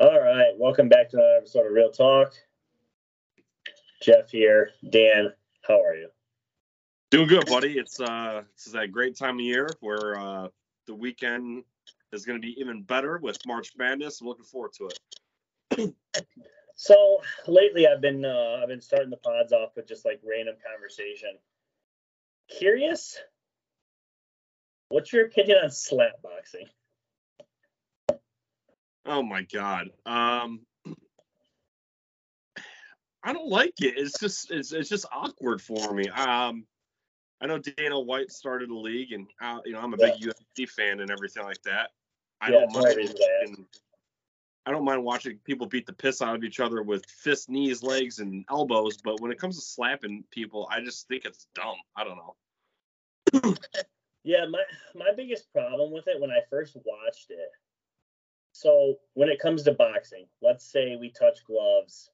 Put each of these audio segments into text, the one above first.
All right, welcome back to another episode of Real Talk. Jeff here. Dan, how are you? Doing good, buddy. It's uh, it's that great time of year where uh, the weekend is going to be even better with March Madness. I'm looking forward to it. So lately, I've been uh, I've been starting the pods off with just like random conversation. Curious, what's your opinion on slap boxing? Oh my god. Um, I don't like it. It's just it's it's just awkward for me. Um, I know Dana White started a league, and uh, you know I'm a big UFC fan and everything like that. I Yeah, don't mind. watching- I don't mind watching people beat the piss out of each other with fists, knees, legs, and elbows. But when it comes to slapping people, I just think it's dumb. I don't know. Yeah, my my biggest problem with it when I first watched it. So when it comes to boxing, let's say we touch gloves,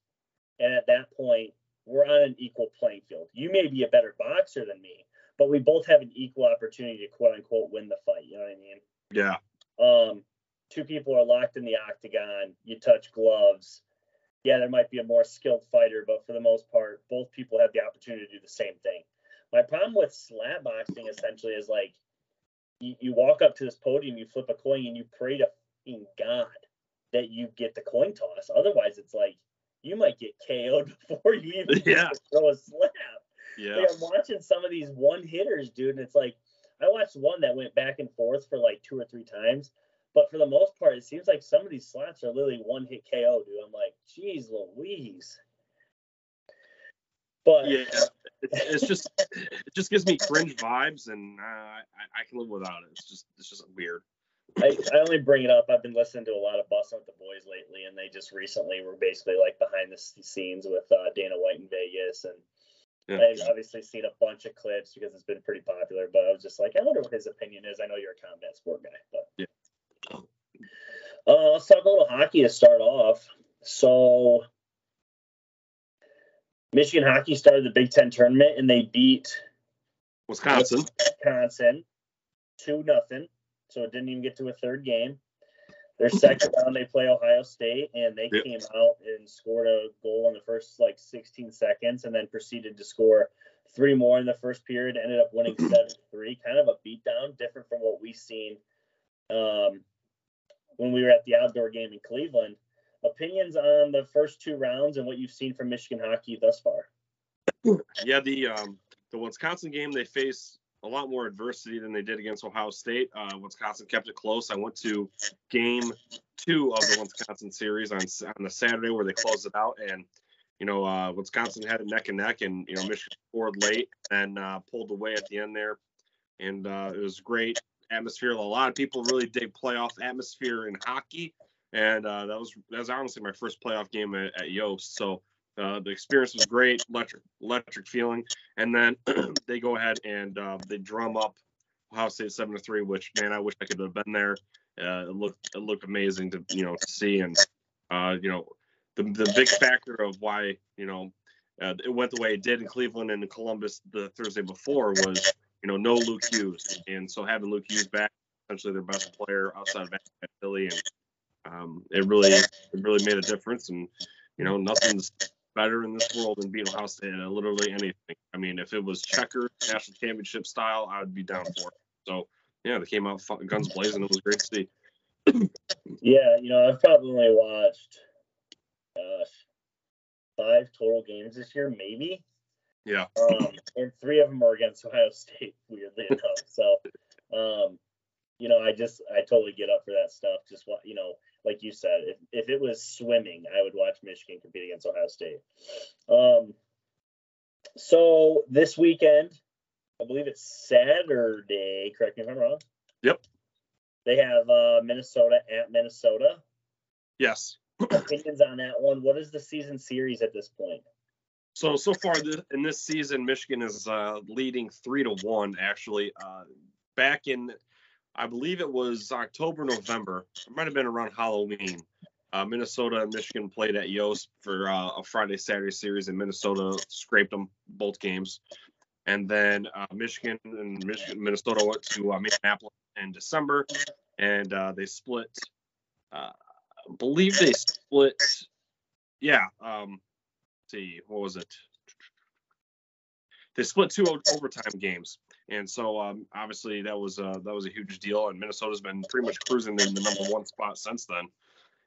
and at that point we're on an equal playing field. You may be a better boxer than me, but we both have an equal opportunity to quote unquote win the fight. You know what I mean? Yeah. Um, two people are locked in the octagon. You touch gloves. Yeah, there might be a more skilled fighter, but for the most part, both people have the opportunity to do the same thing. My problem with slap boxing essentially is like you, you walk up to this podium, you flip a coin, and you pray to God that you get the coin toss. Otherwise, it's like you might get KO'd before you even get Yeah. to throw a slap. Yeah. Like I'm watching some of these one hitters, dude, and it's like I watched one that went back and forth for like two or three times, but for the most part, it seems like some of these slaps are literally one hit KO, dude. I'm like, geez, Louise. But Yeah, it's, it's just it just gives me cringe vibes, and uh, I, I can live without it. It's just it's just weird. I, I only bring it up. I've been listening to a lot of Bussin' with the Boys lately, and they just recently were basically like behind the scenes with uh, Dana White in Vegas, and Yeah. I've obviously seen a bunch of clips because it's been pretty popular. But I was just like, I wonder what his opinion is. I know you're a combat sport guy, but Yeah. Uh, let's talk a little hockey to start off. So, Michigan hockey started the Big Ten tournament, and they beat Wisconsin. Wisconsin two nothing. So it didn't even get to a third game. Their second round they play Ohio State and they Yep. came out and scored a goal in the first like 16 seconds and then proceeded to score three more in the first period. Ended up winning seven three. Kind of a beatdown, different from what we've seen um, when we were at the outdoor game in Cleveland. Opinions on the first two rounds and what you've seen from Michigan hockey thus far? Yeah, the um the Wisconsin game they faced a lot more adversity than they did against Ohio State. Uh, Wisconsin kept it close. I went to game two of the Wisconsin series on on the Saturday where they closed it out, and you know uh, Wisconsin had it neck and neck, and you know Michigan scored late and uh, pulled away at the end there, and uh, it was great atmosphere. A lot of people really dig playoff atmosphere in hockey, and uh, that was that was honestly my first playoff game at, at Yost. So uh, the experience was great, electric electric feeling, and then they go ahead and uh, they drum up Ohio State seven to three. Which man, I wish I could have been there. Uh, it looked it looked amazing to you know to see, and uh, you know the the big factor of why you know uh, it went the way it did in Cleveland and in Columbus the Thursday before was you know no Luke Hughes, and so having Luke Hughes back, essentially their best player outside of Philly, and um, it really it really made a difference, and you know nothing's better in this world than beating Ohio State at literally anything. I mean, if it was checker national championship style, I would be down for it. So yeah, they came out guns blazing. It was great to see. Yeah, you know, I've probably watched, gosh, five total games this year, maybe. Yeah. Um, and three of them are against Ohio State, weirdly enough. So, um, you know, I just, I totally get up for that stuff. Just what, you know, like you said, if, if it was swimming, I would watch Michigan compete against Ohio State. Um, so this weekend, I believe it's Saturday, correct me if I'm wrong. Yep. They have uh, Minnesota at Minnesota Yes. opinions on that one. What is the season series at this point? So so far in this season, Michigan is uh, leading three to one. Actually, uh, back in I believe it was October, November. It might have been around Halloween. Uh, Minnesota and Michigan played at Yost for uh, a Friday Saturday series, and Minnesota scraped them both games. And then uh, Michigan and Michigan, Minnesota went to uh, Minneapolis in December, and uh, they split. Uh, I believe they split. Yeah. Um, see, what was it? They split two overtime games, and so um, obviously that was uh, that was a huge deal. And Minnesota's been pretty much cruising in the number one spot since then.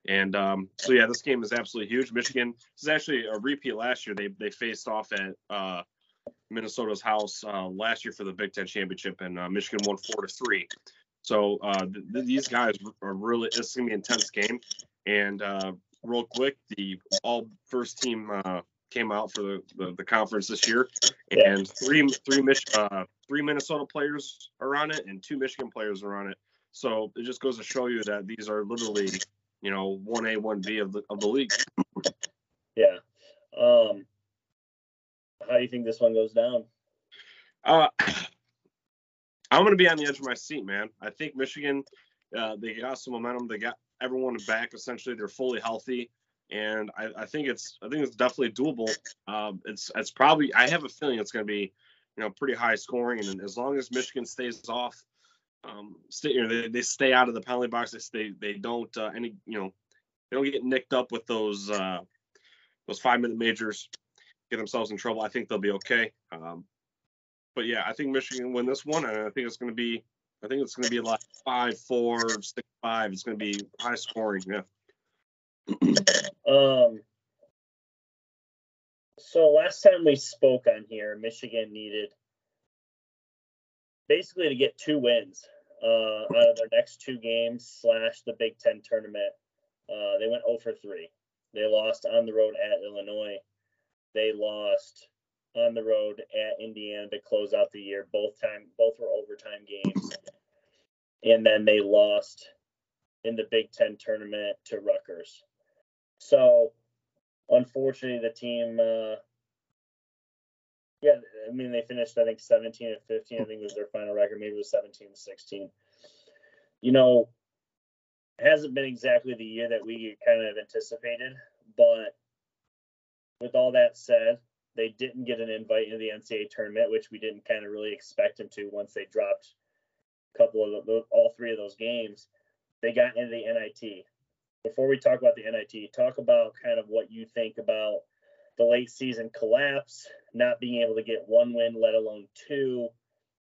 And um, so yeah, this game is absolutely huge. Michigan this is actually a repeat last year. They they faced off at uh, Minnesota's house uh, last year for the Big Ten championship, and uh, Michigan won four to three. So uh, th- these guys are really it's gonna be an intense game. And uh, real quick, the all first team uh, came out for the, the, the, conference this year, and three three Mich- uh, three Minnesota players are on it, and two Michigan players are on it. So it just goes to show you that these are literally, you know, one A, one B of the of the league. Yeah. Um, how do you think this one goes down? Uh, I'm going to be on the edge of my seat, man. I think Michigan, uh, they got some momentum. They got everyone back. Essentially, they're fully healthy and I, I, think it's I think it's definitely doable. Um, it's it's probably I have a feeling it's going to be you know pretty high scoring, and as long as Michigan stays off, um, stay you know they, they stay out of the penalty box, they stay, they don't uh, any you know they don't get nicked up with those uh, those five minute majors, get themselves in trouble. I think they'll be okay. Um, but yeah, I think Michigan win this one, and I think it's going to be I think it's going to be like five four six five. It's going to be high scoring. Yeah. um, so last time we spoke on here, Michigan needed basically to get two wins uh, out of their next two games slash the Big Ten tournament. Uh, they went 0 for 3. They lost on the road at Illinois. They lost on the road at Indiana to close out the year. Both time, both were overtime games, and then they lost in the Big Ten tournament to Rutgers. So, unfortunately, the team, uh, yeah, I mean, they finished, I think, 17 and 15. I think was their final record. Maybe it was 17 and 16. You know, hasn't been exactly the year that we kind of anticipated, but with all that said, they didn't get an invite into the NCAA tournament, which we didn't kind of really expect them to once they dropped a couple of the, all three of those games. They got into the NIT before we talk about the NIT, talk about kind of what you think about the late season collapse, not being able to get one win, let alone two,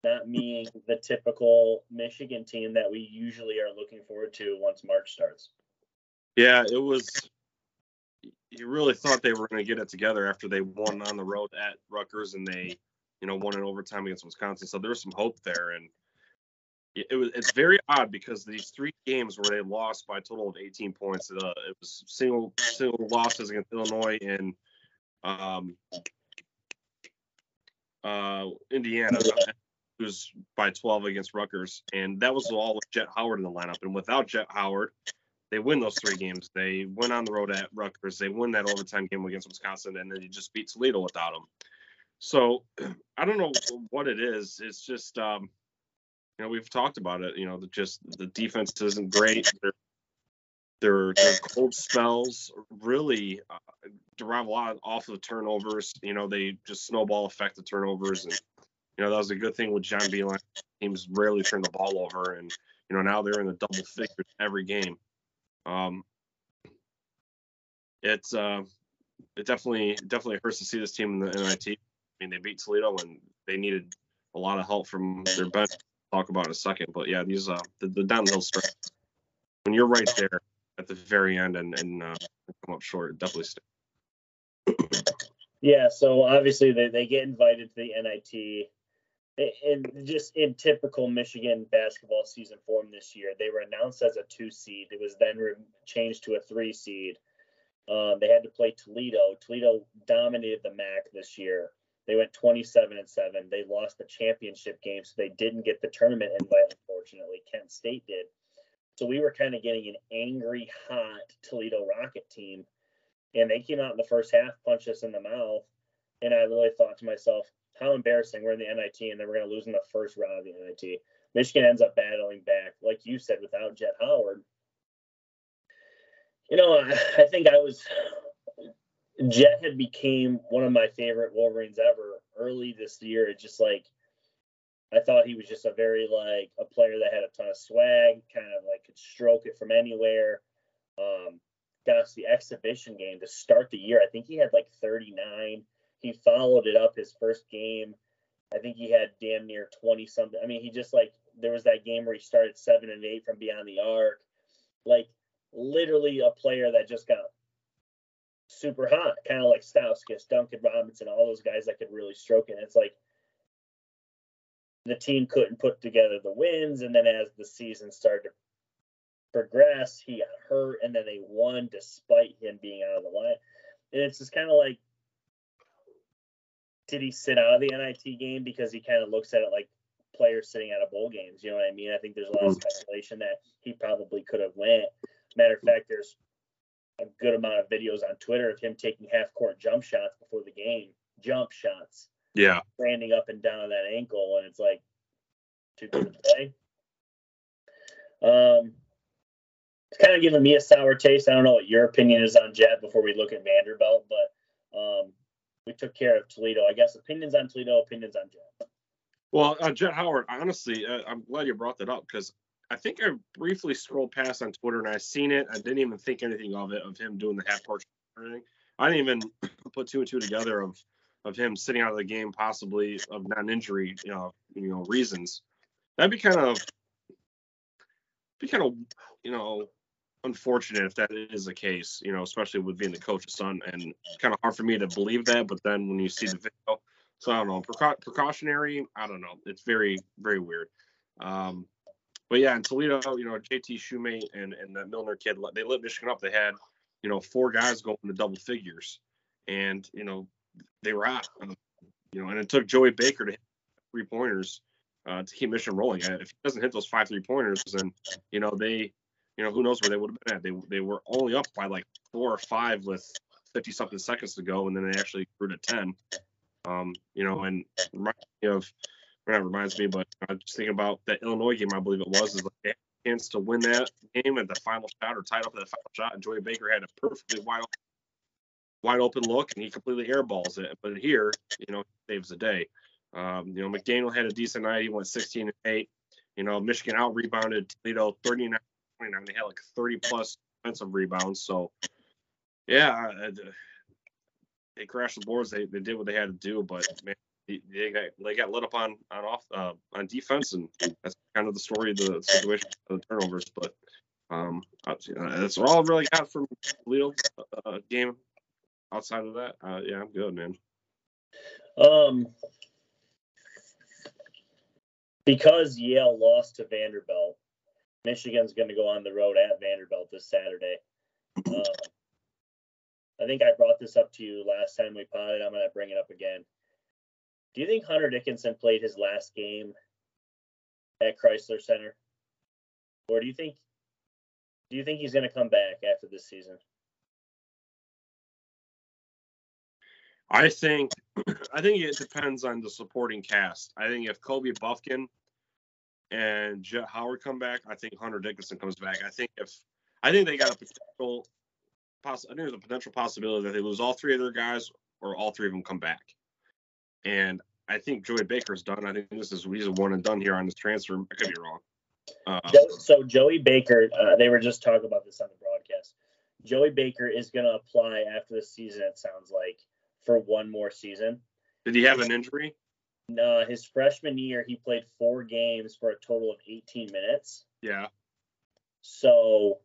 not being the typical Michigan team that we usually are looking forward to once March starts. Yeah, it was. You really thought they were going to get it together after they won on the road at Rutgers and they, you know, won in overtime against Wisconsin. So there was some hope there, and it was it's very odd because these three games where they lost by a total of 18 points, uh, it was single single losses against Illinois and um, uh, Indiana. It was by 12 against Rutgers, and that was all with Jett Howard in the lineup. And without Jett Howard, they win those three games. They went on the road at Rutgers. They win that overtime game against Wisconsin, and then they just beat Toledo without him. So I don't know what it is. It's just um, you know, we've talked about it. You know, the, just the defense isn't great. Their, cold spells really uh, derive a lot off of the turnovers. You know, they just snowball effect the turnovers, and you know that was a good thing with John Beilein. Teams rarely turn the ball over, and you know now they're in the double figures every game. Um, it's uh, it definitely definitely hurts to see this team in the NIT. I mean, they beat Toledo and they needed a lot of help from their bench talk about in a second. But yeah, these uh the, the downhill stretch when you're right there at the very end and and uh, come up short, definitely. Stay. yeah, so obviously they, they get invited to the NIT. And just in typical Michigan basketball season form this year, they were announced as a two seed. It was then re- changed to a three seed. Um, they had to play Toledo. Toledo dominated the MAC this year. They went 27 and 7. They lost the championship game, so they didn't get the tournament invite, unfortunately. Kent State did. So we were kind of getting an angry, hot Toledo Rocket team. And they came out in the first half, punched us in the mouth. And I really thought to myself, how embarrassing. We're in the NIT, and then we're going to lose in the first round of the NIT. Michigan ends up battling back, like you said, without Jett Howard. You know, I, I think I was Jett had became one of my favorite Wolverines ever early this year, it just like I thought he was just a very like a player that had a ton of swag, kind of like could stroke it from anywhere. Um, gosh, the exhibition game to start the year, I think he had like 39. He followed it up his first game. I think he had damn near 20 something. I mean, he just like there was that game where he started seven and eight from beyond the arc. Like literally a player that just got super hot, kind of like Stauskas, Duncan Robinson, all those guys that could really stroke it. And it's like the team couldn't put together the wins, and then as the season started to progress, he got hurt, and then they won despite him being out of the line. And it's just kind of like, did he sit out of the NIT game because he kind of looks at it like players sitting out of bowl games? You know what I mean? I think there's a lot of mm. speculation that he probably could have went. Matter of fact, there's a good amount of videos on Twitter of him taking half court jump shots before the game, jump shots, Yeah. standing up and down on that ankle, and it's like too good to play. Um, it's kind of giving me a sour taste. I don't know what your opinion is on Jett before we look at Vanderbilt, but um, we took care of Toledo. I guess opinions on Toledo, opinions on Jett. Well, uh, Jett Howard, honestly, uh, I'm glad you brought that up because I think I briefly scrolled past on Twitter and I seen it. I didn't even think anything of it of him doing the half anything. I didn't even put two and two together of of him sitting out of the game possibly of non-injury, you know, you know reasons. That'd be kind of be kind of you know unfortunate if that is the case, you know, especially with being the coach's son and kind of hard for me to believe that. But then when you see the video, so I don't know, precau- precautionary, I don't know. It's very very weird. Um, but yeah, in Toledo, you know, JT Shumate and and that Millner kid, they lit Michigan up. They had, you know, four guys going to double figures, and you know, they were out. You know, and it took Joey Baker to hit three pointers uh, to keep Michigan rolling. And if he doesn't hit those five three pointers, then you know they, you know, who knows where they would have been at. They they were only up by like four or five with 50 something seconds to go, and then they actually grew to 10. Um, you know, and reminds me of that reminds me, but I'm just thinking about that Illinois game, I believe it was, is like they had a chance to win that game at the final shot or tied up at the final shot, and Joey Baker had a perfectly wide open, wide open look, and he completely airballs it. But here, you know, saves the day. Um, you know, McDaniel had a decent night. He went 16 and 8. You know, Michigan out rebounded Toledo 39 29. They had like 30 plus offensive rebounds. So, yeah, they crashed the boards. They, they did what they had to do, but man, they got they got lit up on on off uh, on defense, and that's kind of the story of the situation of the turnovers. But um, uh, that's all I really got from Toledo uh, game. Outside of that, uh, yeah, I'm good, man. Um, because Yale lost to Vanderbilt, Michigan's going to go on the road at Vanderbilt this Saturday. Um, I think I brought this up to you last time we potted. I'm going to bring it up again. Do you think Hunter Dickinson played his last game at Crisler Center, or do you think do you think he's going to come back after this season? I think I think it depends on the supporting cast. I think if Kobe Bufkin and Jett Howard come back, I think Hunter Dickinson comes back. I think if I think they got a potential poss- I think there's a potential possibility that they lose all three of their guys or all three of them come back. And I think Joey Baker's done. I think this is he's a one and done here on this transfer. I could be wrong. Uh, so Joey Baker, uh, they were just talking about this on the broadcast. Joey Baker is going to apply after the season. It sounds like for one more season. Did he have an injury? No, his freshman year he played four games for a total of 18 minutes. Yeah. So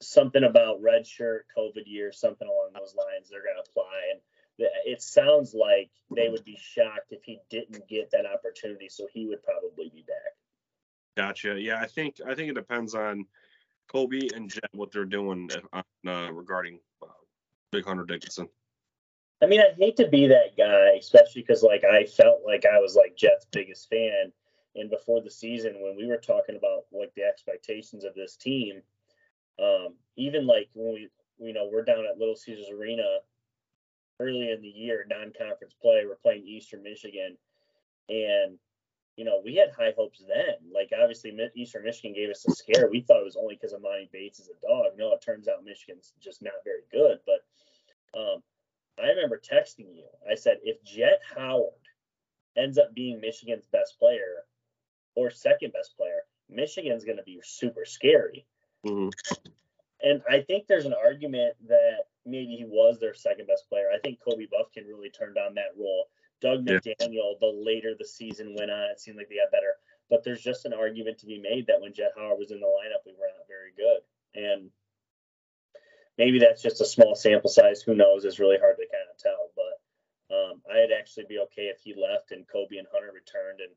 something about red shirt, COVID year, something along those lines. They're going to apply, and it sounds like they would be shocked if he didn't get that opportunity. So he would probably be back. Gotcha. Yeah, I think I think it depends on Kobe and Jett what they're doing uh, uh, regarding uh, Big Hunter Dickinson. I mean, I hate to be that guy, especially because like I felt like I was like Jett's biggest fan, and before the season when we were talking about like the expectations of this team, um, even like when we you know we're down at Little Caesars Arena early in the year, non-conference play, we're playing Eastern Michigan, and you know we had high hopes then. Like obviously Eastern Michigan gave us a scare. We thought it was only because Emoni Bates is a dog. No, it turns out Michigan's just not very good, but. Um, I remember texting you. I said, if Jett Howard ends up being Michigan's best player or second best player, Michigan's going to be super scary. Mhm. And I think there's an argument that maybe he was their second best player. I think Kobe Bufkin really turned on that role. Dug Yeah. McDaniel, the later the season went on, it seemed like they got better. But there's just an argument to be made that when Jett Howard was in the lineup, we were not very good. And maybe that's just a small sample size. Who knows? It's really hard to kind of tell. But um, I'd actually be okay if he left and Kobe and Hunter returned and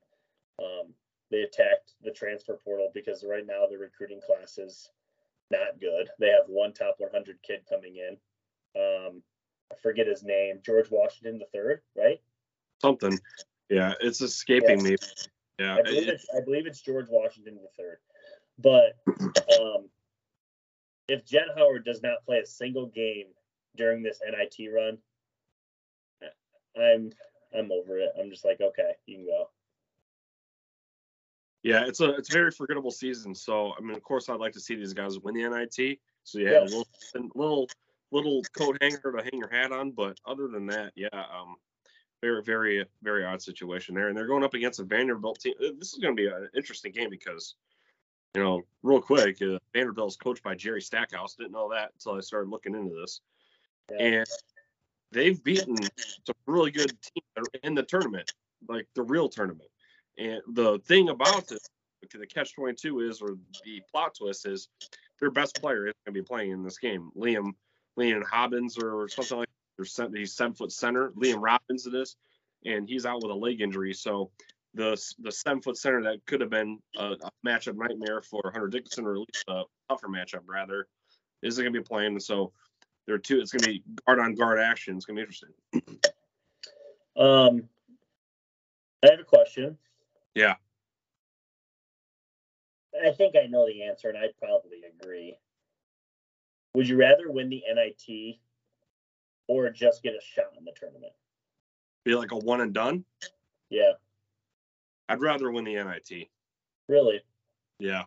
um, they attacked the transfer portal because right now the recruiting class is not good. They have one top 100 kid coming in. Um, I forget his name, George Washington the third, right? Something. Yeah, it's escaping Yes. me. Yeah. I believe it's I believe it's George Washington the third. But um, if Jett Howard does not play a single game during this NIT run, I'm I'm over it. I'm just like, okay, you can go. Yeah, it's a it's a very forgettable season. So I mean, of course, I'd like to see these guys win the NIT. So yeah, Yes. a little little little coat hanger to hang your hat on. But other than that, yeah, um, very very very odd situation there. And they're going up against a Vanderbilt team. Uh, This is going to be an interesting game because, you know, real quick, uh, Vanderbilt's coached by Jerry Stackhouse. Didn't know that until I started looking into this. Yeah. And they've beaten some really good teams in the tournament, like the real tournament. And the thing about this, the catch 22 is, or the plot twist is, their best player is going to be playing in this game. Liam, Liam Hobbins or something like that. He's seven foot center. Liam Robbins it is, and he's out with a leg injury. So the the seven foot center that could have been a, a matchup nightmare for Hunter Dickinson, or at least a tougher matchup rather, isn't going to be playing. And so there are two. It's going to be guard on guard action. It's going to be interesting. Um, I have a question. Yeah. I think I know the answer, and I'd probably agree. Would you rather win the NIT or just get a shot in the tournament? Be like a one and done. Yeah, I'd rather win the NIT. really. Yeah.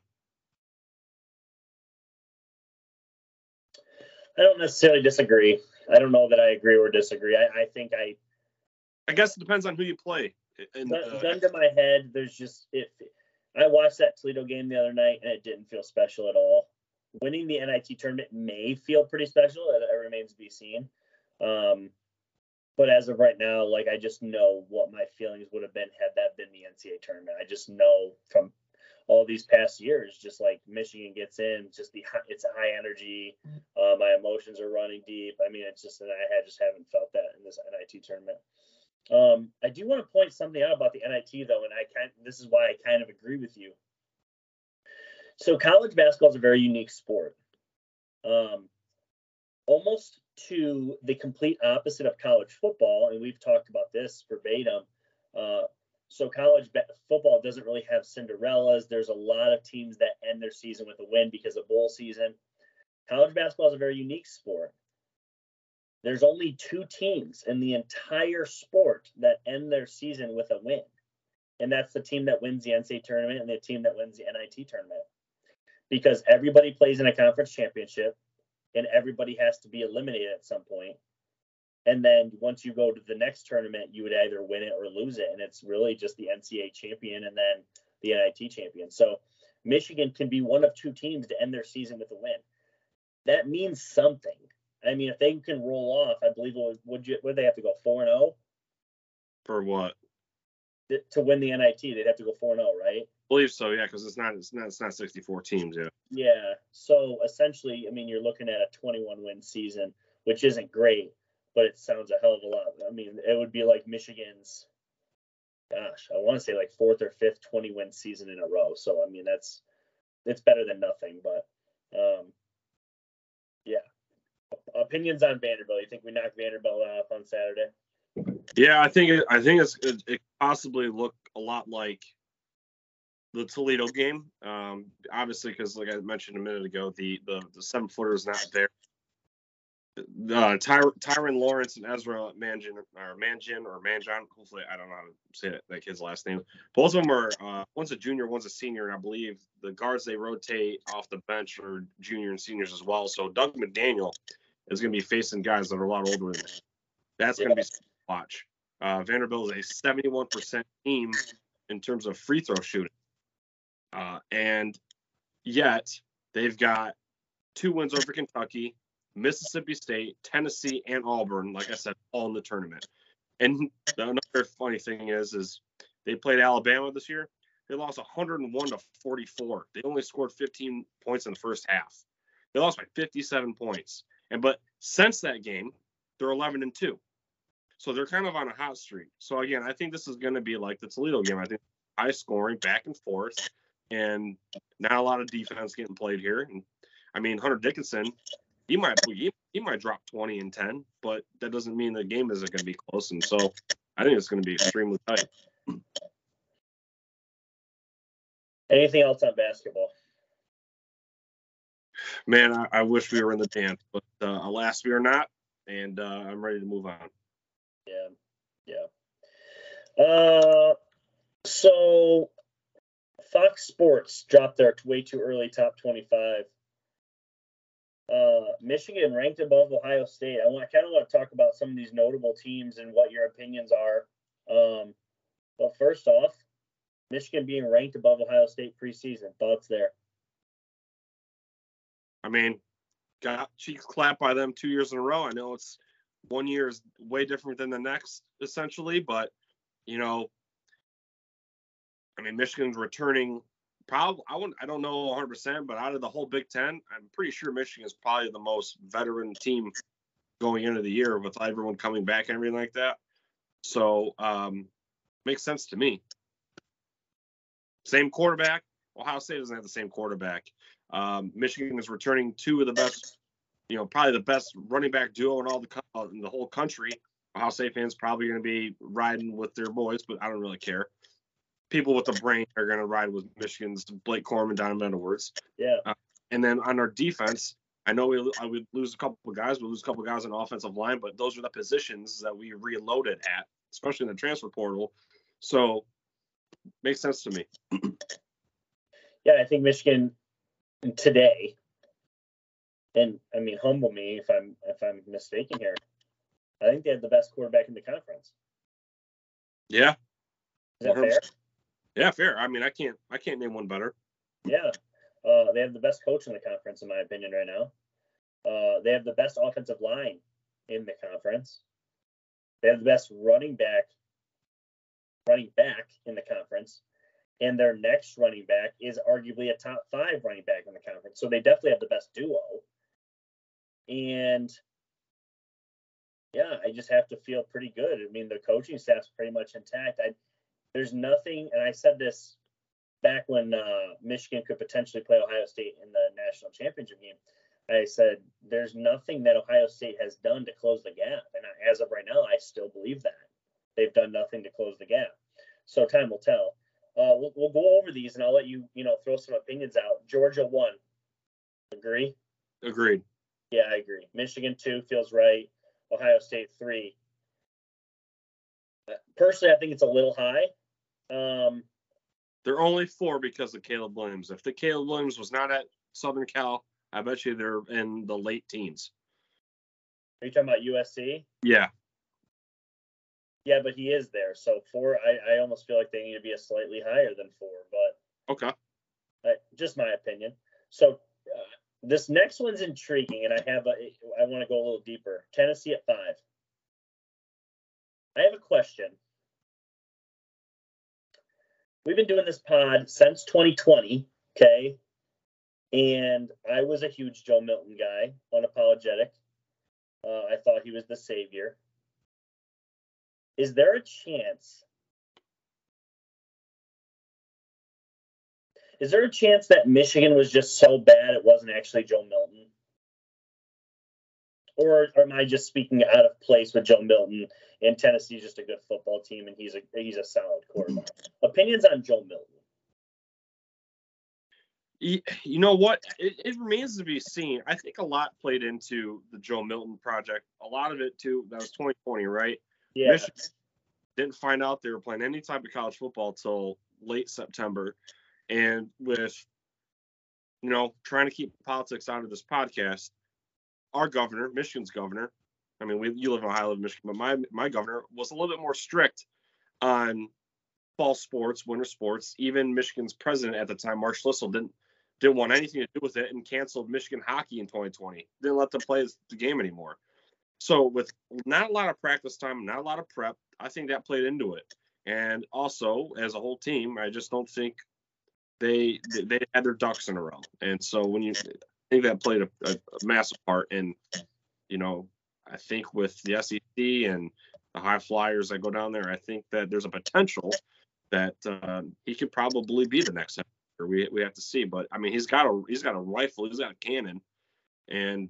I don't necessarily disagree. I don't know that I agree or disagree. I, I think I I guess it depends on who you play. And uh, gun to my head. There's just if I watched that Toledo game the other night and it didn't feel special at all. Winning the NIT tournament may feel pretty special. It, it remains to be seen. Um, but as of right now, like I just know what my feelings would have been had that been the NCAA tournament. I just know from all these past years, just like Michigan gets in, just the it's high energy. Uh, my emotions are running deep. I mean, it's just and I had just haven't felt that in this NIT tournament. Um, I do want to point something out about the NIT though, and I kind this is why I kind of agree with you. So college basketball is a very unique sport. Um, almost to the complete opposite of college football, and we've talked about this verbatim. Uh, so college ba- football doesn't really have Cinderellas. There's a lot of teams that end their season with a win because of bowl season. College basketball is a very unique sport. There's only two teams in the entire sport that end their season with a win. And that's the team that wins the NCAA tournament and the team that wins the NIT tournament. Because everybody plays in a conference championship and everybody has to be eliminated at some point. And then once you go to the next tournament, you would either win it or lose it. And it's really just the NCAA champion and then the NIT champion. So Michigan can be one of two teams to end their season with a win. That means something. I mean, if they can roll off, I believe would, would you would they have to go four and zero for what? to win the NIT? They'd have to go four and zero, right? Believe so, yeah, because it's not it's not it's not 64 teams yeah. Yeah. So essentially, I mean, you're looking at a 21 win season, which isn't great, but it sounds a hell of a lot. I mean, it would be like Michigan's, gosh, I want to say like fourth or fifth 20 win season in a row. So I mean, that's it's better than nothing. But um, yeah. Opinions on Vanderbilt? You think we knock Vanderbilt off on Saturday? Yeah, I think it, I think it's it, it possibly look a lot like the Toledo game. Um, obviously, because like I mentioned a minute ago, the the, the seven footer is not there. Uh, Ty, Tyrin Lawrence and Ezra Manjin or Manjin or Manjon. Hopefully, I don't know how to say that, that kid's last name. Both of them are uh, one's a junior, one's a senior, and I believe the guards they rotate off the bench are junior and seniors as well. So Dug McDaniel is going to be facing guys that are a lot older than him. That's going to be watch. Uh, Vanderbilt is a 71% team in terms of free throw shooting. Uh, and yet they've got two wins over Kentucky, Mississippi State, Tennessee, and Auburn, like I said, all in the tournament. And another funny thing is, is they played Alabama this year. They lost 101 to 44. They only scored 15 points in the first half. They lost by 57 points. And but since that game, they're 11 and 2. So they're kind of on a hot streak. So again, I think this is going to be like the Toledo game. I think high scoring, back and forth, and not a lot of defense getting played here. And I mean, Hunter Dickinson, he might he, he might drop 20 and 10, but that doesn't mean the game isn't going to be close. And so I think it's going to be extremely tight. Anything else on basketball? Man, I, I wish we were in the dance, but uh, alas, we are not, and uh, I'm ready to move on. Yeah, yeah. Uh, so Fox Sports dropped their way too early top 25. Uh, Michigan ranked above Ohio State. I want I kind of want to talk about some of these notable teams and what your opinions are. Um, but first off, Michigan being ranked above Ohio State preseason. Thoughts there? I mean, got cheeks clapped by them two years in a row. I know it's one year is way different than the next, essentially, but you know, I mean, Michigan's returning. Probably, I wouldn't, I don't know 100, percent but out of the whole Big Ten, I'm pretty sure Michigan is probably the most veteran team going into the year with everyone coming back and everything like that. So, um, makes sense to me. Same quarterback. Ohio State doesn't have the same quarterback. Um, Michigan is returning two of the best, you know, probably the best running back duo in all the in the whole country. Ohio State fans probably going to be riding with their boys, but I don't really care. People with a brain are going to ride with Michigan's Blake Corum, Donovan Edwards. Yeah. Uh, and then on our defense, I know we I would lose a couple of guys, we lose a couple of guys on the offensive line, but those are the positions that we reloaded at, especially in the transfer portal. So makes sense to me. yeah, I think Michigan today, and I mean, humble me if I'm if I'm mistaken here. I think they have the best quarterback in the conference. Yeah. Is that 100%. fair? Yeah, fair. I mean, I can't I can't name one better. Yeah. Uh, they have the best coach in the conference, in my opinion, right now. Uh, they have the best offensive line in the conference. They have the best running back running back in the conference. And their next running back is arguably a top five running back in the conference. So they definitely have the best duo. And yeah, I just have to feel pretty good. I mean, the coaching staff's pretty much intact. I, there's nothing, and I said this back when uh, Michigan could potentially play Ohio State in the national championship game. I said there's nothing that Ohio State has done to close the gap, and I, as of right now, I still believe that they've done nothing to close the gap. So time will tell. Uh, we'll, we'll go over these, and I'll let you, you know, throw some opinions out. Georgia one. Agree? Agreed. Yeah, I agree. Michigan two feels right. Ohio State three. Uh, personally, I think it's a little high. Um, they're only four because of Caleb Williams. If the Caleb Williams was not at Southern Cal, I bet you they're in the late teens. Are you talking about USC? Yeah. Yeah, but he is there. So four, I, I almost feel like they need to be a slightly higher than four. But okay, uh, just my opinion. So uh, this next one's intriguing, and I have a, I want to go a little deeper. Tennessee at five. I have a question. We've been doing this pod since 2020, okay? And I was a huge Joe Milton guy, unapologetic. Uh, I thought he was the savior. Is there a chance? Is there a chance that Michigan was just so bad it wasn't actually Joe Milton? Or, or am I just speaking out of place with Joe Milton and Tennessee's just a good football team and he's a he's a solid quarterback? Opinions on Joe Milton? You know what? It, it, remains to be seen. I think a lot played into the Joe Milton project. A lot of it too. That was 2020, right? Yeah. Michigan didn't find out they were playing any type of college football till late September. And with, you know, trying to keep politics out of this podcast, our governor, Michigan's governor, I mean, we, you live in Ohio, live in Michigan, but my my governor was a little bit more strict on fall sports, winter sports. Even Michigan's president at the time, Mark Schlissel, didn't didn't want anything to do with it and canceled Michigan hockey in 2020. Didn't let them play the game anymore. So with not a lot of practice time, not a lot of prep, I think that played into it. And also, as a whole team, I just don't think they they had their ducks in a row. And so when you I think that played a, a, a massive part in, you know, I think with the SEC and the high flyers that go down there, I think that there's a potential that uh, he could probably be the next we we have to see. But I mean, he's got a he's got a rifle, he's got a cannon, and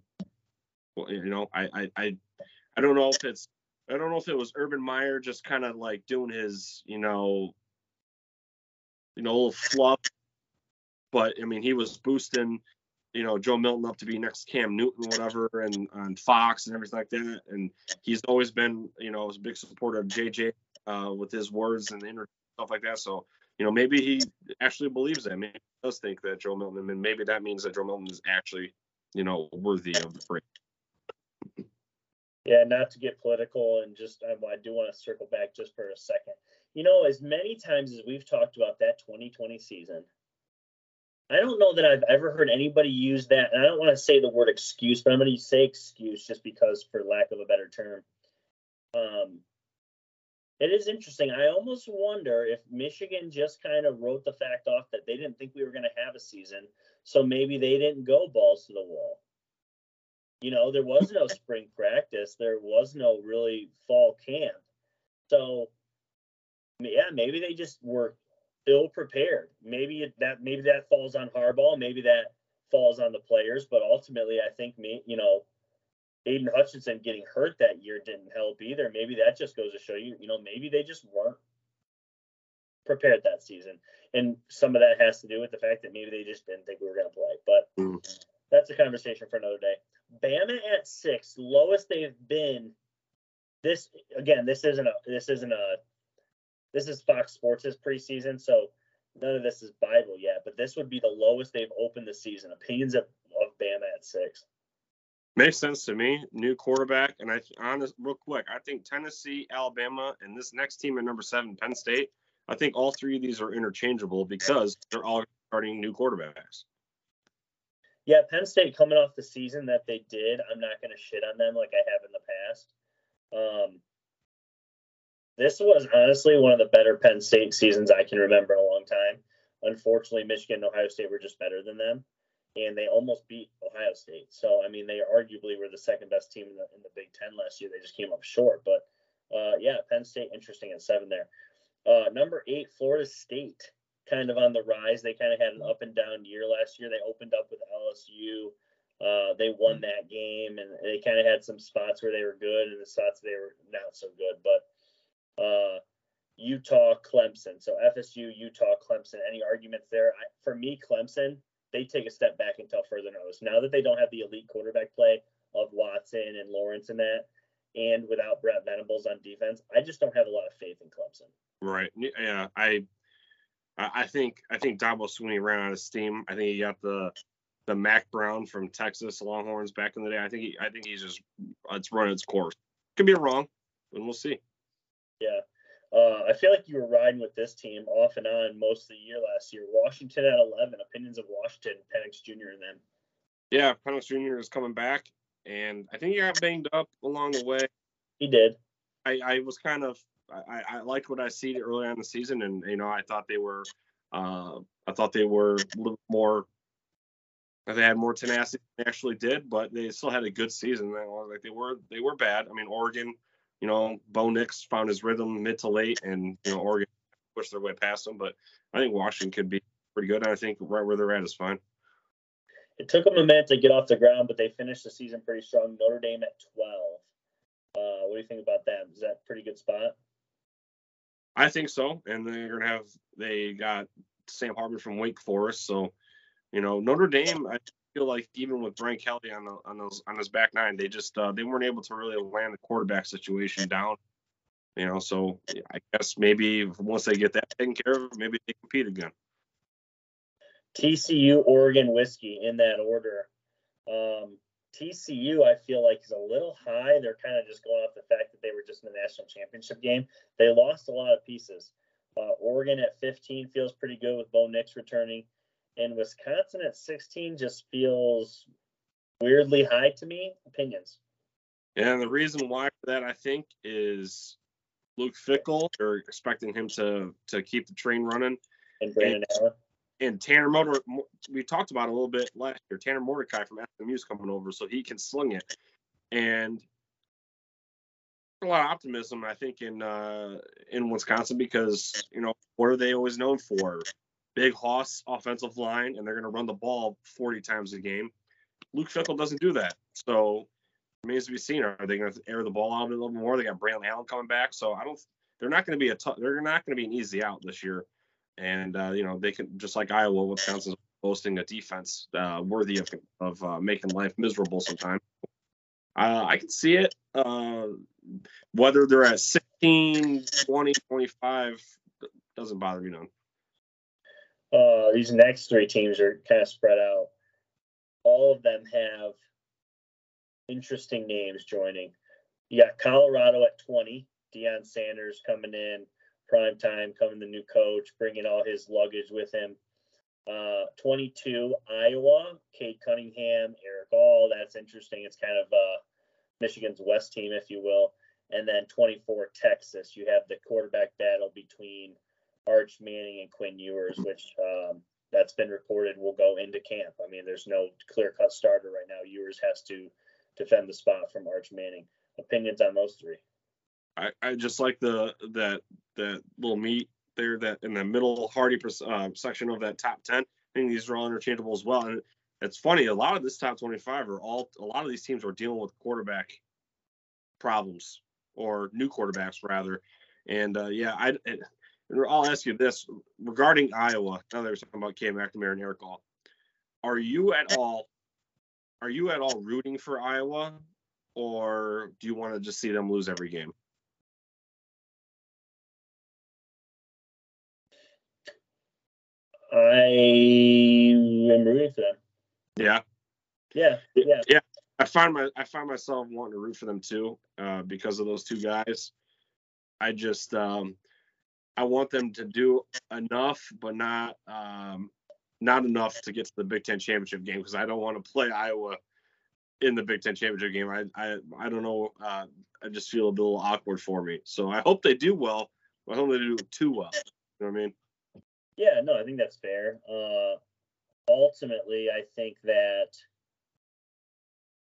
well, you know, I I I, I don't know if it's I don't know if it was Urban Meyer just kind of like doing his you know you know little fluff, but I mean he was boosting you know Joe Milton up to be next Cam Newton, whatever, and on Fox and everything like that. And he's always been, you know, a big supporter of JJ uh, with his words and stuff like that. So you know, maybe he actually believes that. Maybe he does think that Joe Milton, and maybe that means that Joe Milton is actually, you know, worthy of the praise. Yeah, not to get political, and just I, I do want to circle back just for a second. You know, as many times as we've talked about that 2020 season, I don't know that I've ever heard anybody use that. And I don't want to say the word excuse, but I'm going to say excuse just because, for lack of a better term. Um, it is interesting. I almost wonder if Michigan just kind of wrote the fact off that they didn't think we were going to have a season, so maybe they didn't go balls to the wall. You know, there was no spring practice, there was no really fall camp. So, yeah, maybe they just were ill prepared. Maybe that maybe that falls on Harbaugh, maybe that falls on the players, but ultimately, I think me, you know, Aidan Hutchinson getting hurt that year didn't help either. Maybe that just goes to show you, you know, maybe they just weren't prepared that season. And some of that has to do with the fact that maybe they just didn't think we were going to play. But mm. that's a conversation for another day. Bama at six, lowest they've been. This again, this isn't a this isn't a this is Fox Sports' preseason, so none of this is Bible yet. But this would be the lowest they've opened the season. Opinions of, of Bama at six. Makes sense to me. New quarterback, and I honest real quick, I think Tennessee, Alabama, and this next team at number seven, Penn State. I think all three of these are interchangeable because they're all starting new quarterbacks. Yeah, Penn State coming off the season that they did, I'm not going to shit on them like I have in the past. Um, this was honestly one of the better Penn State seasons I can remember in a long time. Unfortunately, Michigan and Ohio State were just better than them and they almost beat Ohio State. So I mean, they arguably were the second best team in the in the Big Ten last year. They just came up short, but uh, yeah, Penn State interesting at seven there. Uh, number eight, Florida State, kind of on the rise. They kind of had an up and down year last year. They opened up with LSU. Uh, they won that game, and they kind of had some spots where they were good, and the spots they were not so good. But uh, Utah, Clemson. So FSU, Utah, Clemson. Any arguments there? I, for me, Clemson they take a step back tell further notice. Now that they don't have the elite quarterback play of Watson and Lawrence and that, and without Brent Venables on defense, I just don't have a lot of faith in Clemson. Right. Yeah. I I think I think Dabo Swinney ran out of steam. I think he got the the Mack Brown from Texas Longhorns back in the day. I think he, I think he's just it's run its course. Could be wrong, and we'll see. Yeah. Uh, I feel like you were riding with this team off and on most of the year last year. Washington at 11. Opinions of Washington, Penix Jr. and them. Yeah, Penix Jr. is coming back, and I think he got banged up along the way. He did. I, I was kind of I, I liked what I see early on in the season, and you know I thought they were uh, I thought they were a little more they had more tenacity than they actually did, but they still had a good season. Like they were they were bad. I mean Oregon you know, Bo Nix found his rhythm mid to late, and you know, Oregon pushed their way past them. But I think Washington could be pretty good. And I think right where they're at is fine. It took them a minute to get off the ground, but they finished the season pretty strong. Notre Dame at 12. Uh, what do you think about that? Is that pretty good spot? I think so. And they're gonna have they got Sam Hartman from Wake Forest, so you know Notre Dame. I feel like even with Brian Kelly on the, on those on his back nine, they just uh, they weren't able to really land the quarterback situation down. You know, so I guess maybe once they get that taken care of, maybe they compete again. TCU, Oregon, whiskey in that order. Um, TCU, I feel like is a little high. They're kind of just going off the fact that they were just in the national championship game. They lost a lot of pieces. Uh, Oregon at 15 feels pretty good with Bo Nix returning, and Wisconsin at 16 just feels weirdly high to me. Opinions. And the reason why for that, I think, is Luke Fickell. They're expecting him to to keep the train running. And Brandon and, Allen. And Tanner Motor, we talked about a little bit last year. Tanner Mordecai from SMU is coming over, so he can sling it. And a lot of optimism, I think, in uh, in Wisconsin because you know what are they always known for? Big Hoss offensive line, and they're going to run the ball 40 times a game. Luke Fickell doesn't do that, so remains to be seen. Are they going to air the ball out a little more? They got Braelon Allen coming back, so I don't. They're not going to be a. T- they're not going to be an easy out this year, and uh, you know they can just like Iowa, Wisconsin's boasting a defense uh, worthy of of uh, making life miserable sometimes. Uh, I can see it. Uh, whether they're at 16, 20, 25, doesn't bother me none. Uh, these next three teams are kind of spread out. All of them have interesting names joining. You got Colorado at 20, Deion Sanders coming in, prime time, coming the new coach, bringing all his luggage with him. Uh, 22, Iowa, Cade Cunningham, Erick All. That's interesting. It's kind of uh, Michigan's West team, if you will. And then 24, Texas. You have the quarterback battle between Arch Manning and Quinn Ewers, which um, that's been reported will go into camp. I mean, there's no clear cut starter right now. Ewers has to defend the spot from Arch Manning. Opinions on those three? I, I just like the that that little meat there that in the middle Hardy uh, section of that top ten. I think these are all interchangeable as well. And it's funny, a lot of this top 25 are all a lot of these teams are dealing with quarterback problems or new quarterbacks rather. And uh, yeah, I and I'll ask you this regarding Iowa. Now that we're talking about Cam McNamara and Erick All, are you at all are you at all rooting for Iowa, or do you want to just see them lose every game? I am rooting for them. Yeah. Yeah. Yeah. Yeah. I find my I find myself wanting to root for them too, uh, because of those two guys. I just um, I want them to do enough, but not um, not enough to get to the Big Ten championship game because I don't want to play Iowa in the Big Ten championship game. I I, I don't know. Uh, I just feel a little awkward for me. So I hope they do well. I hope they do too well. You know what I mean? Yeah, no, I think that's fair. Uh, ultimately, I think that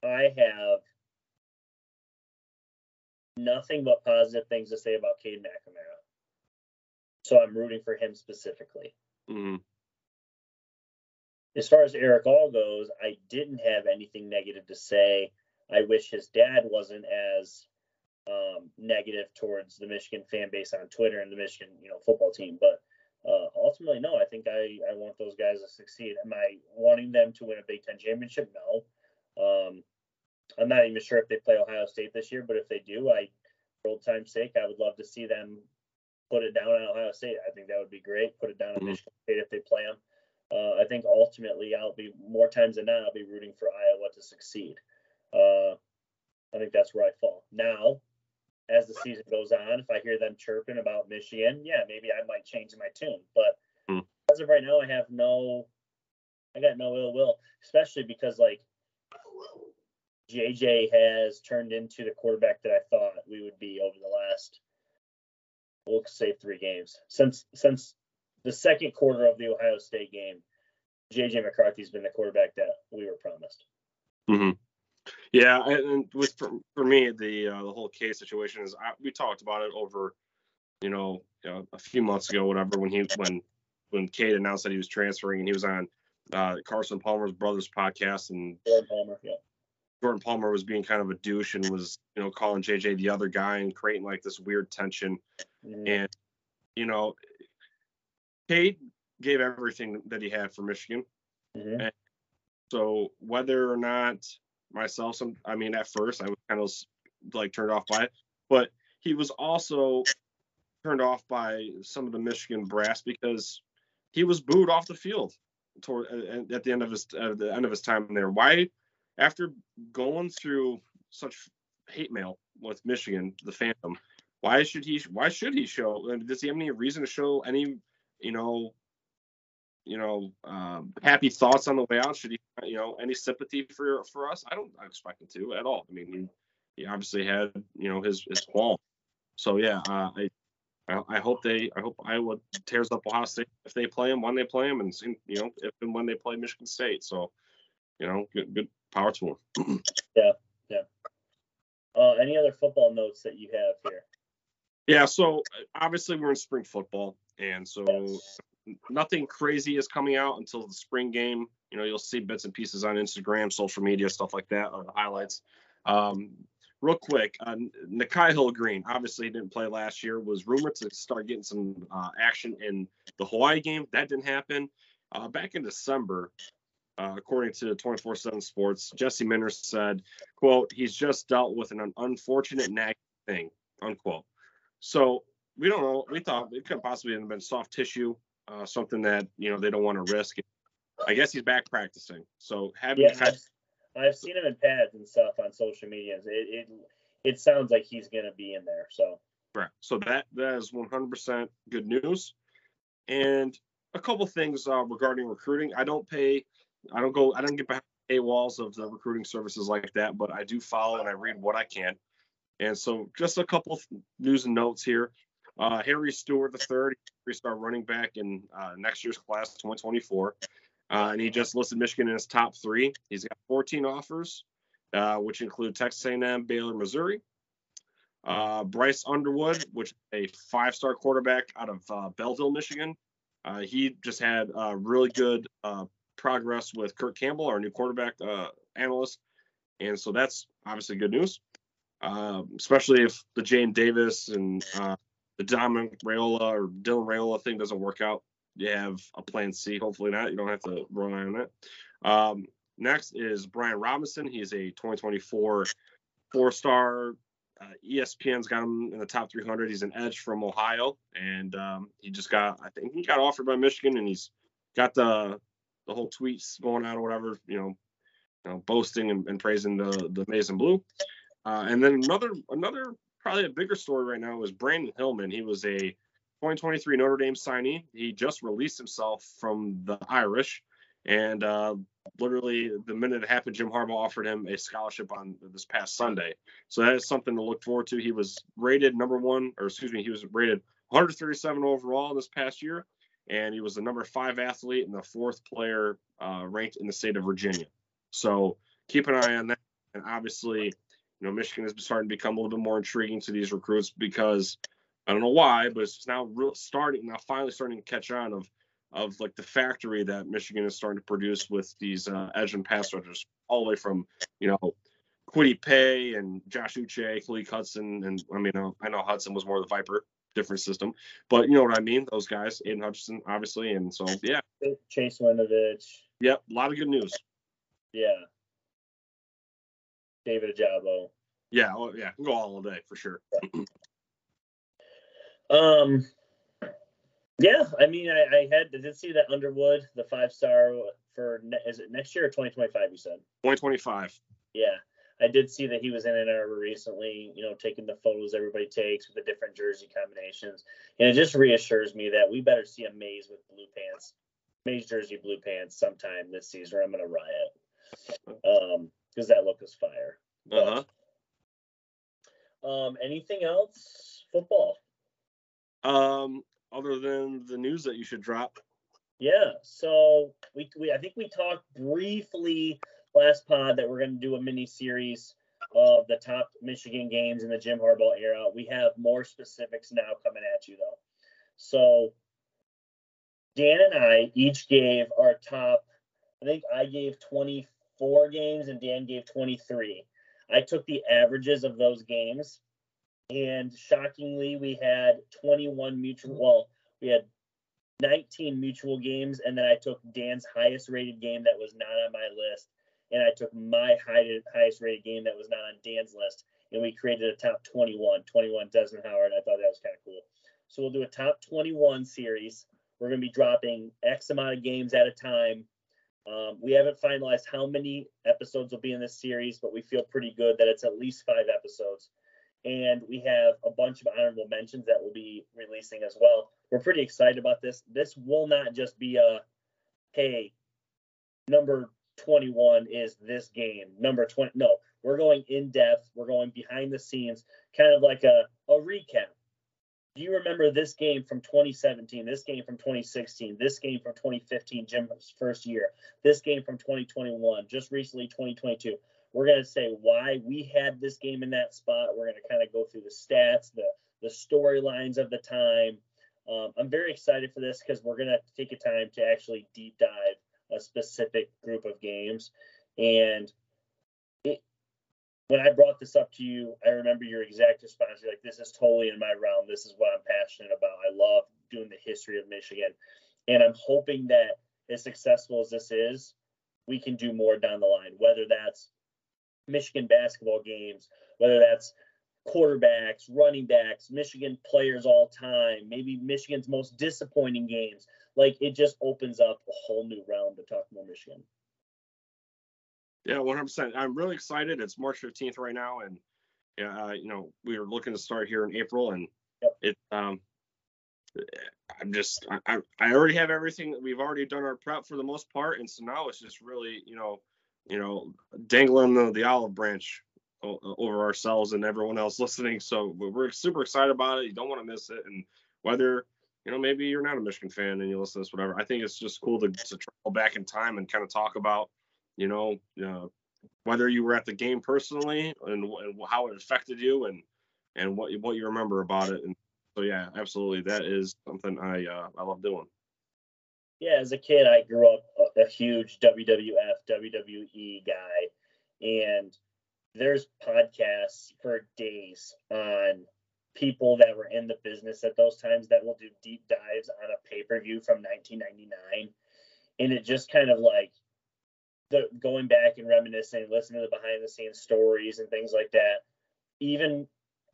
I have nothing but positive things to say about Cade McNamara. So I'm rooting for him specifically. Mm-hmm as far as Erick All goes, I didn't have anything negative to say. I wish his dad wasn't as um, negative towards the Michigan fan base on Twitter and the Michigan, you know, football team. But uh, ultimately, no, I think I, I want those guys to succeed. Am I wanting them to win a Big Ten championship? No. Um, I'm not even sure if they play Ohio State this year, but if they do, I, for old time's sake, I would love to see them put it down on Ohio State. I think that would be great. Put it down on mm-hmm. Michigan State if they play them uh, I think ultimately I'll be more times than not I'll be rooting for Iowa to succeed. Uh, I think that's where I fall. Now, as the season goes on, if I hear them chirping about Michigan, yeah, maybe I might change my tune. But hmm. as of right now, I have no, I got no ill will, especially because like JJ has turned into the quarterback that I thought we would be over the last, we'll say three games since since the second quarter of the Ohio State game, JJ McCarthy's been the quarterback that we were promised. Mm-hmm. Yeah, and with for, for me the uh, the whole case situation is I, we talked about it over, you know, uh, a few months ago, whatever, when he when when Cade announced that he was transferring and he was on uh, Carson Palmer's brothers podcast and Palmer, yeah. Jordan Palmer was being kind of a douche and was you know calling JJ the other guy and creating like this weird tension, mm-hmm. and you know Cade gave everything that he had for Michigan. Mm-hmm. so whether or not myself, some, I mean, at first I was kind of like turned off by it, but he was also turned off by some of the Michigan brass because he was booed off the field toward at the end of his at the end of his time there. Why after going through such hate mail with Michigan, the fandom, why should he? Why should he show? Does he have any reason to show any, you know, you know, um, happy thoughts on the way out? Should he, you know, any sympathy for for us? I don't expect him to at all. I mean, he, he obviously had, you know, his his. So yeah, uh, I I, hope they, I hope Iowa tears up Ohio State if they play them, when they play them, and you know if and when they play Michigan State. So, you know, good, good power to them. yeah, yeah. Uh, any other football notes that you have here? Yeah, so obviously we're in spring football, and so yes. nothing crazy is coming out until the spring game. You know, you'll see bits and pieces on Instagram, social media, stuff like that, or the highlights. Um, real quick, uh, Nikhai Hill-Green, obviously he didn't play last year, was rumored to start getting some uh, action in the Hawaii game. That didn't happen. Uh, back in December, uh, according to 24/7 Sports, Jesse Minter said, "quote He's just dealt with an unfortunate nagging thing." Unquote. So we don't know. We thought it could possibly have been soft tissue, uh, something that you know they don't want to risk. I guess he's back practicing. So having yeah, I've seen him in pads and stuff on social media. It it, it sounds like he's going to be in there. So right. So that that is 100% good news. And a couple things uh, regarding recruiting. I don't pay. I don't go. I don't get behind the walls of the recruiting services like that, but I do follow and I read what I can. And so just a couple news and notes here. Uh, Harry Stewart III, three-star running back in uh, next year's class 2024. Uh, and he just listed Michigan in his top three. He's got 14 offers, uh, which include Texas A&M, Baylor, Missouri. Uh, Bryce Underwood, which is a five-star quarterback out of uh, Belleville, Michigan. Uh, he just had a really good progress with Kirk Campbell, our new quarterback analyst, and so that's obviously good news. especially if the Jadyn Davis and the Dominic Raiola or Dylan Raiola thing doesn't work out you have a plan C. Hopefully not. You don't have to rely on that. Um, next is Brian Robinson. He's a 2024 four-star. Uh, ESPN's got him in the top 300. He's an edge from Ohio, and um, he just got. I think he got offered by Michigan, and he's got the the whole tweets going out or whatever. You know, you know boasting and, and praising the the maize and blue. Uh, and then another another probably a bigger story right now is Brandyn Hillman. He was a 2023 Notre Dame signee. He just released himself from the Irish, and uh, literally the minute it happened, Jim Harbaugh offered him a scholarship on this past Sunday. So that is something to look forward to. He was rated number one, or excuse me, he was rated 137 overall this past year, and he was the number five athlete and the fourth player uh, ranked in the state of Virginia. So keep an eye on that. And obviously, you know, Michigan is starting to become a little bit more intriguing to these recruits because I don't know why, but it's now real starting now finally starting to catch on of of like the factory that Michigan is starting to produce with these uh, edge and pass rushers, all the way from you know Kwity Paye and Josh Uche, Khaleke Hudson, and I mean uh, I know Hudson was more of the Viper, different system, but you know what I mean. Those guys, Aidan Hutchinson, obviously, and so yeah. Chase Winovich. Yep, a lot of good news. Yeah. David Ojabo. Yeah, well, yeah, go all day for sure. Um, yeah, I mean, I, I had did see that Underwood, the five star for is it next year or 2025? You said 2025. Yeah, I did see that he was in Ann Arbor recently. You know, taking the photos everybody takes with the different jersey combinations, and it just reassures me that we better see a Maize with blue pants, Maize jersey blue pants sometime this season, or I'm gonna riot. Um, because that look is fire. Uh huh. Um, anything else? Football. Um, other than the news that you should drop. Yeah. So we, we I think we talked briefly last pod that we're going to do a mini series of the top Michigan games in the Jim Harbaugh era. We have more specifics now coming at you though. So Dan and I each gave our top. I think I gave 24 games and Dan gave 23. I took the averages of those games and shockingly, we had 21 mutual. Well, we had 19 mutual games, and then I took Dan's highest rated game that was not on my list, and I took my highest rated game that was not on Dan's list, and we created a top 21. 21 Desmond Howard. I thought that was kind of cool. So we'll do a top 21 series. We're going to be dropping X amount of games at a time Um, we haven't finalized how many episodes will be in this series, but we feel pretty good that it's at least five episodes. And we have a bunch of honorable mentions that we'll be releasing as well. We're pretty excited about this. This will not just be a, hey, number 21 is this game. Number 20. No, we're going in depth. We're going behind the scenes, kind of like a, a recap. Do you remember this game from 2017, this game from 2016, this game from 2015, Jim's first year, this game from 2021, just recently 2022? We're going to say why we had this game in that spot. We're going to kind of go through the stats, the the storylines of the time. Um, I'm very excited for this because we're going to take a time to actually deep dive a specific group of games. And it, when I brought this up to you, I remember your exact response. You're like, this is totally in my realm. This is what I'm passionate about. I love doing the history of Michigan. And I'm hoping that as successful as this is, we can do more down the line, whether that's Michigan basketball games, whether that's quarterbacks, running backs, Michigan players all time, maybe Michigan's most disappointing games. Like it just opens up a whole new realm to talk more Michigan. Yeah, 100%. I'm really excited. It's March 15th right now, and uh, you know we were looking to start here in April, and yep. it. Um, I'm just I, I already have everything. We've already done our prep for the most part, and so now it's just really you know you know dangling the, the olive branch over ourselves and everyone else listening. So we're super excited about it. You don't want to miss it. And whether, you know, maybe you're not a Michigan fan and you listen to this, whatever, I think it's just cool to, to travel back in time and kind of talk about, you know, uh, whether you were at the game personally and, and how it affected you and, and what, what you remember about it. And so, yeah, absolutely. That is something I, uh, I love doing. Yeah. As a kid, I grew up a, a huge WWF, WWE guy. And there's podcasts for days on people that were in the business at those times that will do deep dives on a pay-per-view from 1999 and it just kind of like the going back and reminiscing listening to the behind the scenes stories and things like that even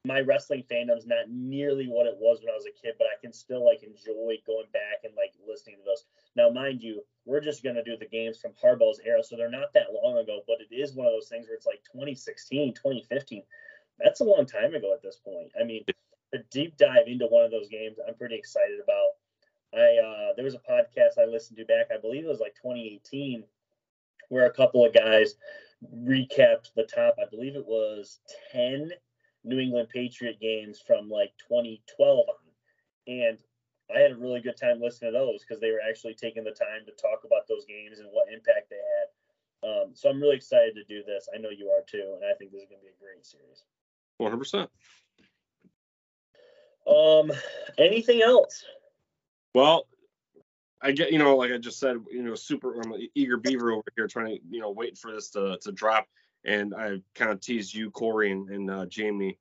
my wrestling fandom's not nearly what it was when I was a kid, but I can still like enjoy going back and like listening to those. Now, mind you, we're just gonna do the games from Harbaugh's era, so they're not that long ago, but it is one of those things where it's like 2016, 2015. That's a long time ago at this point. I mean, a deep dive into one of those games, I'm pretty excited about. I uh, there was a podcast I listened to back, I believe it was like 2018, where a couple of guys recapped the top. I believe it was 10 New England Patriot games from like 2012 on. And I had a really good time listening to those because they were actually taking the time to talk about those games and what impact they had. Um, so I'm really excited to do this. I know you are too, and I think this is going to be a great series. 100%. Um, anything else? Well, I get, you know, like I just said, you know, super I'm an eager beaver over here trying to, you know, waiting for this to, to drop and I kind of teased you, Corey, and, and uh, Jamie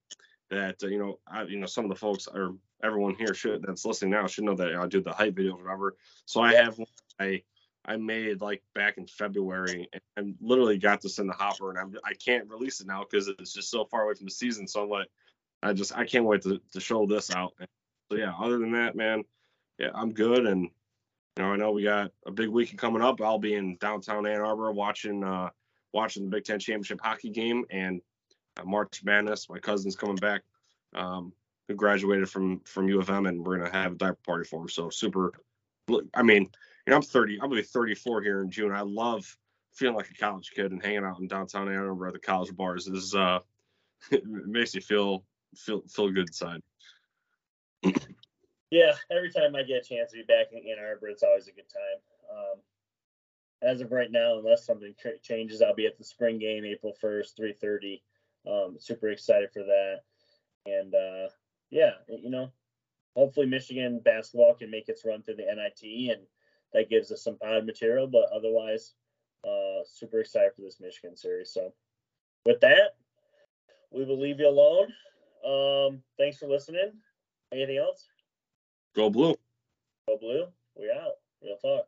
that uh, you know, I, you know, some of the folks or everyone here should that's listening now should know that I do the hype videos, whatever. So I have one I I made like back in February and, literally got this in the hopper, and I'm I can't release it now because it's just so far away from the season. So I'm like, I just I can't wait to to show this out. So yeah, other than that, man, yeah, I'm good and. You know, I know we got a big weekend coming up. I'll be in downtown Ann Arbor watching uh, watching the Big Ten championship hockey game and uh, March Madness. My cousin's coming back, um, who graduated from from U of M, and we're gonna have a diaper party for him. So super. I mean, you know, I'm 30. I'm gonna be 34 here in June. I love feeling like a college kid and hanging out in downtown Ann Arbor at the college bars. Is uh, it makes you feel feel feel good inside. yeah, every time I get a chance to be back in Ann Arbor, it's always a good time. Um, as of right now, unless something changes, I'll be at the spring game April 1st, 3:30. Um, super excited for that, and uh, yeah, you know, hopefully Michigan basketball can make its run through the NIT, and that gives us some pod material. But otherwise, uh, super excited for this Michigan series. So, with that, we will leave you alone. Um, thanks for listening. Anything else? Go blue. Go blue. We out. Real talk.